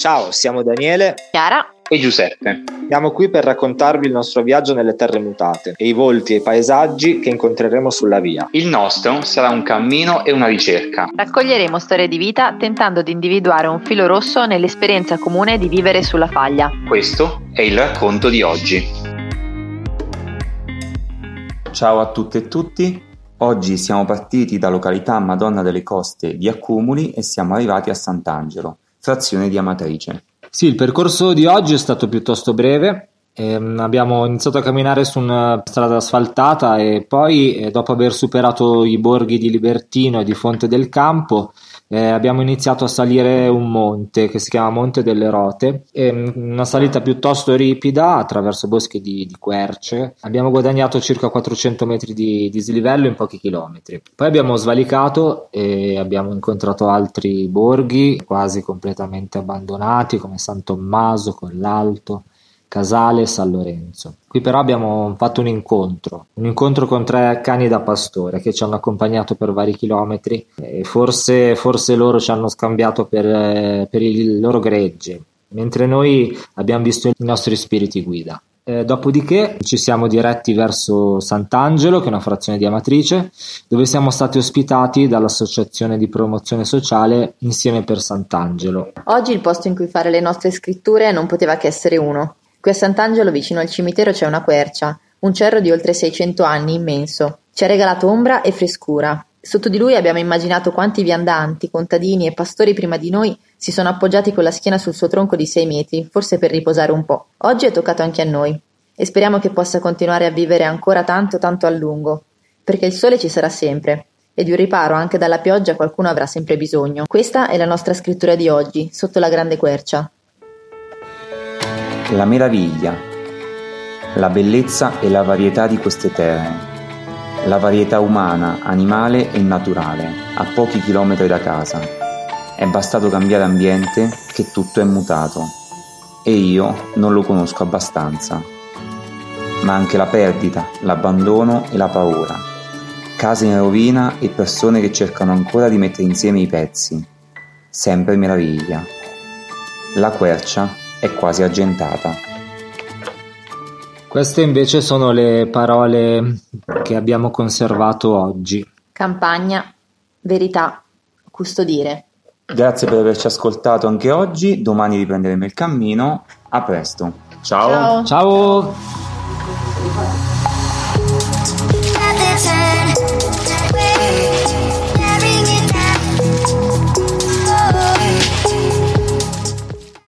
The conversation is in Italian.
Ciao, siamo Daniele, Chiara e Giuseppe. Siamo qui per raccontarvi il nostro viaggio nelle terre mutate e i volti e i paesaggi che incontreremo sulla via. Il nostro sarà un cammino e una ricerca. Raccoglieremo storie di vita tentando di individuare un filo rosso nell'esperienza comune di vivere sulla faglia. Questo è il racconto di oggi. Ciao a tutte e tutti. Oggi siamo partiti da località Madonna delle Coste di Accumuli e siamo arrivati a Sant'Angelo, frazione di Amatrice. Sì, il percorso di oggi è stato piuttosto breve. Ehm, abbiamo iniziato a camminare su una strada asfaltata e poi, eh, dopo aver superato i borghi di Libertino e di Fonte del Campo, eh, abbiamo iniziato a salire un monte che si chiama Monte delle Rote, ehm, una salita piuttosto ripida attraverso boschi di, di querce. Abbiamo guadagnato circa 400 metri di dislivello in pochi chilometri. Poi abbiamo svalicato e abbiamo incontrato altri borghi quasi completamente abbandonati come San Tommaso, Collalto, Casale e San Lorenzo. Qui però abbiamo fatto un incontro, un incontro con tre cani da pastore che ci hanno accompagnato per vari chilometri e forse, forse loro ci hanno scambiato per, per il loro gregge, mentre noi abbiamo visto i nostri spiriti guida. Eh, dopodiché ci siamo diretti verso Sant'Angelo, che è una frazione di Amatrice, dove siamo stati ospitati dall'associazione di promozione sociale Insieme per Sant'Angelo. Oggi il posto in cui fare le nostre scritture non poteva che essere uno, Qui a Sant'Angelo vicino al cimitero c'è una quercia, un cerro di oltre 600 anni immenso. Ci ha regalato ombra e frescura. Sotto di lui abbiamo immaginato quanti viandanti, contadini e pastori prima di noi si sono appoggiati con la schiena sul suo tronco di 6 metri, forse per riposare un po'. Oggi è toccato anche a noi e speriamo che possa continuare a vivere ancora tanto tanto a lungo, perché il sole ci sarà sempre e di un riparo anche dalla pioggia qualcuno avrà sempre bisogno. Questa è la nostra scrittura di oggi, sotto la grande quercia. La meraviglia, la bellezza e la varietà di queste terre, la varietà umana, animale e naturale, a pochi chilometri da casa. È bastato cambiare ambiente che tutto è mutato e io non lo conosco abbastanza. Ma anche la perdita, l'abbandono e la paura. Case in rovina e persone che cercano ancora di mettere insieme i pezzi. Sempre meraviglia. La quercia è quasi argentata. Queste invece sono le parole che abbiamo conservato oggi. Campagna, verità, custodire. Grazie per averci ascoltato anche oggi, domani riprenderemo il cammino, a presto. Ciao. Ciao. Ciao.